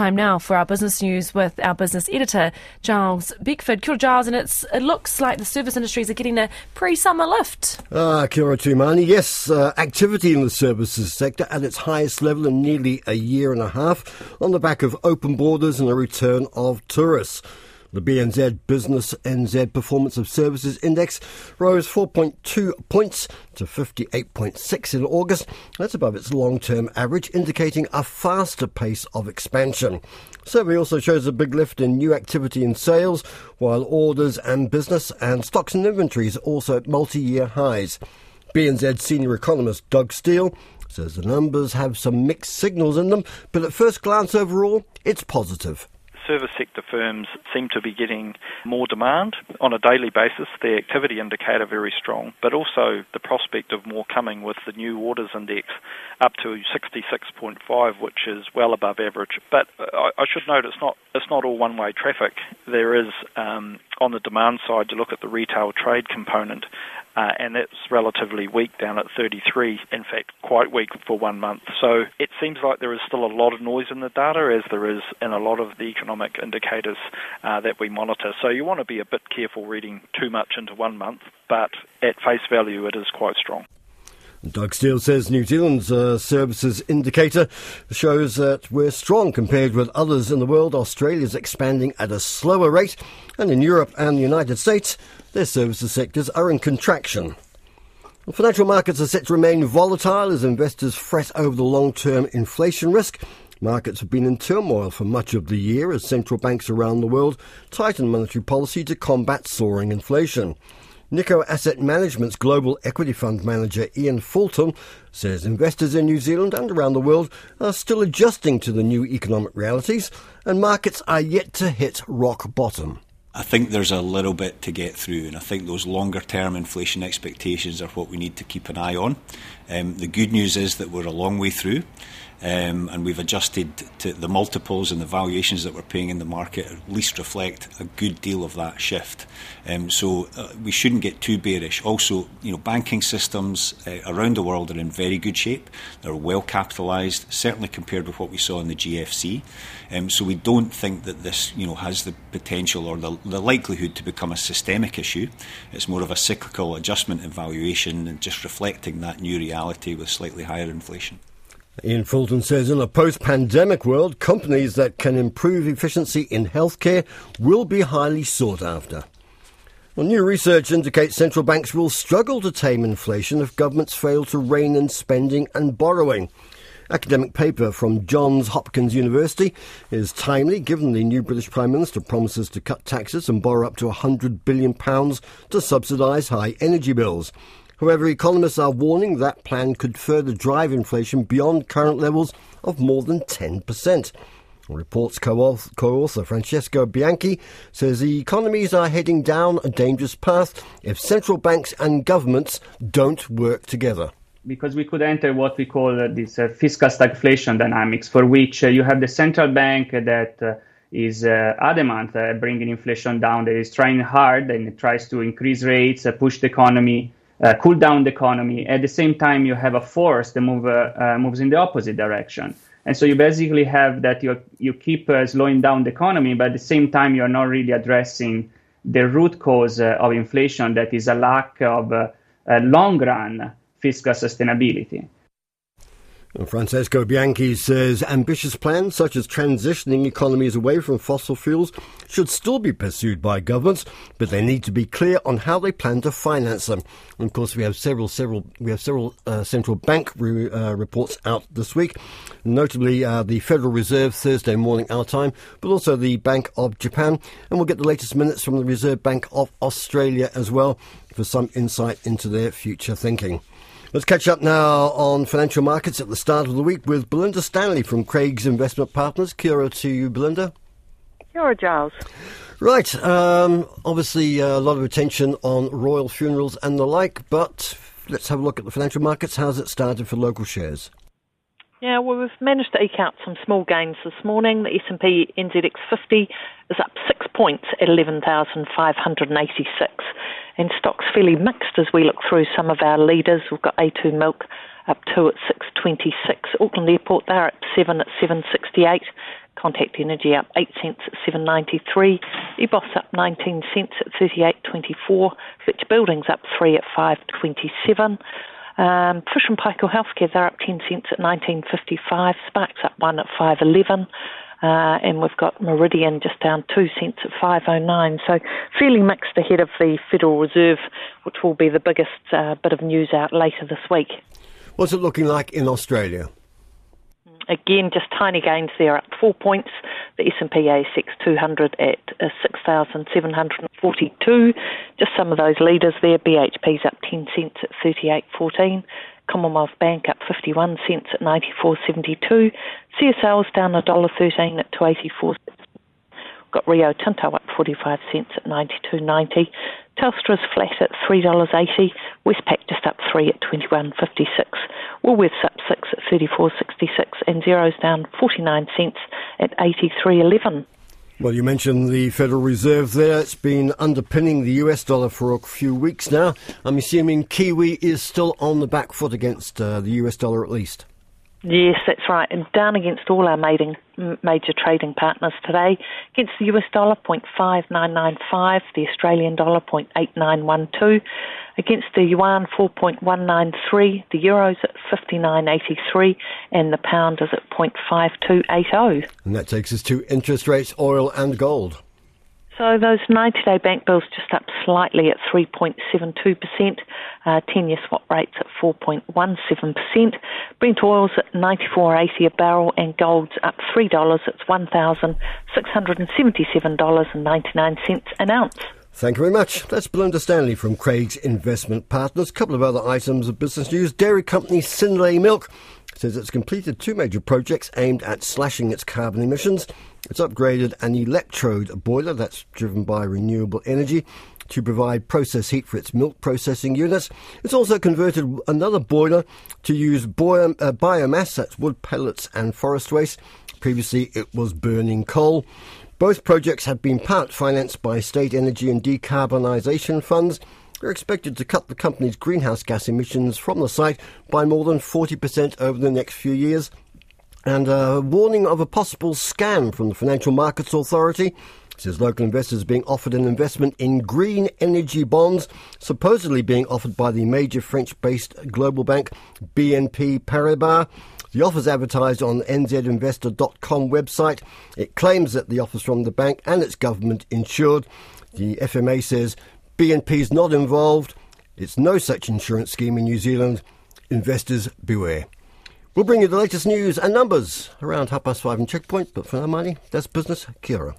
time now for our business news with our business editor, Giles Beckford. Kia Giles, and it looks like the service industries are getting a pre-summer lift. Ah, kia ora Tumani. Yes, uh, activity in the services sector at its highest level in nearly a year and a half on the back of open borders and a return of tourists. The BNZ Business NZ Performance of Services Index rose 4.2 points to 58.6 in August. That's above its long term average, indicating a faster pace of expansion. Survey also shows a big lift in new activity in sales, while orders and business and stocks and inventories also at multi year highs. BNZ senior economist Doug Steel says the numbers have some mixed signals in them, but at first glance overall, it's positive service sector firms seem to be getting more demand on a daily basis. The activity indicator very strong, but also the prospect of more coming with the new orders index up to 66.5, which is well above average. But I, should note it's not it's not all one-way traffic. There is um, on the demand side you look at the retail trade component uh, and that's relatively weak down at 33, in fact, quite weak for one month. So it seems like there is still a lot of noise in the data, as there is in a lot of the economic indicators uh, that we monitor. So you want to be a bit careful reading too much into one month, but at face value, it is quite strong. Doug Steel says New Zealand's uh, services indicator shows that we're strong compared with others in the world. Australia's expanding at a slower rate, and in Europe and the United States, their services sectors are in contraction. Financial markets are set to remain volatile as investors fret over the long term inflation risk. Markets have been in turmoil for much of the year as central banks around the world tighten monetary policy to combat soaring inflation. Nikko Asset Management's global equity fund manager Ian Fulton says investors in New Zealand and around the world are still adjusting to the new economic realities and markets are yet to hit rock bottom. I think there's a little bit to get through, and I think those longer term inflation expectations are what we need to keep an eye on. Um, the good news is that we're a long way through. Um, and we've adjusted to the multiples and the valuations that we're paying in the market at least reflect a good deal of that shift. Um, so uh, we shouldn't get too bearish. Also, you know, banking systems uh, around the world are in very good shape. They're well capitalised, certainly compared with what we saw in the GFC. Um, so we don't think that this, you know, has the potential or the, the likelihood to become a systemic issue. It's more of a cyclical adjustment in valuation and just reflecting that new reality with slightly higher inflation. Ian Fulton says in a post pandemic world, companies that can improve efficiency in healthcare will be highly sought after. Well, new research indicates central banks will struggle to tame inflation if governments fail to rein in spending and borrowing. Academic paper from Johns Hopkins University is timely given the new British Prime Minister promises to cut taxes and borrow up to £100 billion to subsidise high energy bills. However, economists are warning that plan could further drive inflation beyond current levels of more than 10%. Reports co-author Francesco Bianchi says the economies are heading down a dangerous path if central banks and governments don't work together. Because we could enter what we call uh, this uh, fiscal stagflation dynamics, for which uh, you have the central bank that uh, is uh, adamant uh, bringing inflation down, that is trying hard and it tries to increase rates, push the economy uh, cool down the economy. At the same time, you have a force that move, uh, uh, moves in the opposite direction. And so you basically have that you you keep uh, slowing down the economy, but at the same time, you're not really addressing the root cause uh, of inflation, that is a lack of long run fiscal sustainability. Francesco Bianchi says ambitious plans such as transitioning economies away from fossil fuels should still be pursued by governments, but they need to be clear on how they plan to finance them. And of course, we have several, several, we have several uh, central bank re- uh, reports out this week, notably uh, the Federal Reserve Thursday morning our time, but also the Bank of Japan, and we'll get the latest minutes from the Reserve Bank of Australia as well for some insight into their future thinking. Let's catch up now on financial markets at the start of the week with Belinda Stanley from Craigs Investment Partners. Kia ora to you, Belinda. Kia ora, Giles. Right, um, obviously uh, a lot of attention on royal funerals and the like, but let's have a look at the financial markets. How's it started for local shares? Yeah, well, we've managed to eke out some small gains this morning. The S&P NZX 50 is up six points at 11,586. And stocks fairly mixed as we look through some of our leaders. We've got A2 Milk up two at 626. Auckland Airport, they're up seven at 768. Contact Energy up 8 cents at 7.93. EBOS up 19 cents at 38.24. Fitch Buildings up 3 at 5.27. Um, Fisher and Paykel Healthcare, they're up 10 cents at 19.55. Sparks up 1 at 5.11. Uh, and we've got Meridian just down two cents at 5.09. So fairly mixed ahead of the Federal Reserve, which will be the biggest uh, bit of news out later this week. What's it looking like in Australia? Again, just tiny gains there, up four points. The S&P ASX 200 at uh, 6,742. Just some of those leaders there. BHP's up 10 cents at 38.14. Commonwealth Bank up 51 cents at 94.72. CSL's down $1.13 at 284. Got Rio Tinto up 45 cents at 92.90. Telstra's flat at $3.80. Westpac just up 3 at 21.56. Woolworths up 6 at 34.66. And Xero's down 49 cents at 83.11. Well, you mentioned the Federal Reserve there. It's been underpinning the US dollar for a few weeks now. I'm assuming Kiwi is still on the back foot against uh, the US dollar at least. Yes, that's right. And down against all our mating, major trading partners today. Against the US dollar, 0.5995, the Australian dollar, 0.8912. Against the yuan, 4.193, the euros at 59.83, and the pound is at 0.5280. And that takes us to interest rates, oil, and gold. So those 90-day bank bills just up slightly at 3.72%, uh, 10-year swap rates at 4.17%, Brent oil's at 94.80 a barrel, and gold's up $3. It's $1,677.99 an ounce. Thank you very much. That's Belinda Stanley from Craigs Investment Partners. A couple of other items of business news. Dairy company Synlait Milk says it's completed two major projects aimed at slashing its carbon emissions. It's upgraded an electrode boiler that's driven by renewable energy to provide process heat for its milk processing units. It's also converted another boiler to use bio, uh, biomass, that's wood pellets and forest waste. Previously, it was burning coal. Both projects have been part financed by state energy and decarbonisation funds. They're expected to cut the company's greenhouse gas emissions from the site by more than 40% over the next few years. And a warning of a possible scam from the Financial Markets Authority says local investors being offered an investment in green energy bonds, supposedly being offered by the major French based global bank BNP Paribas. The offer is advertised on nzinvestor.com website. It claims that the offer's from the bank and it's government insured. The FMA says BNP is not involved. It's no such insurance scheme in New Zealand. Investors beware. We'll bring you the latest news and numbers around half past five in Checkpoint, but for now, money, that's business. Kia ora.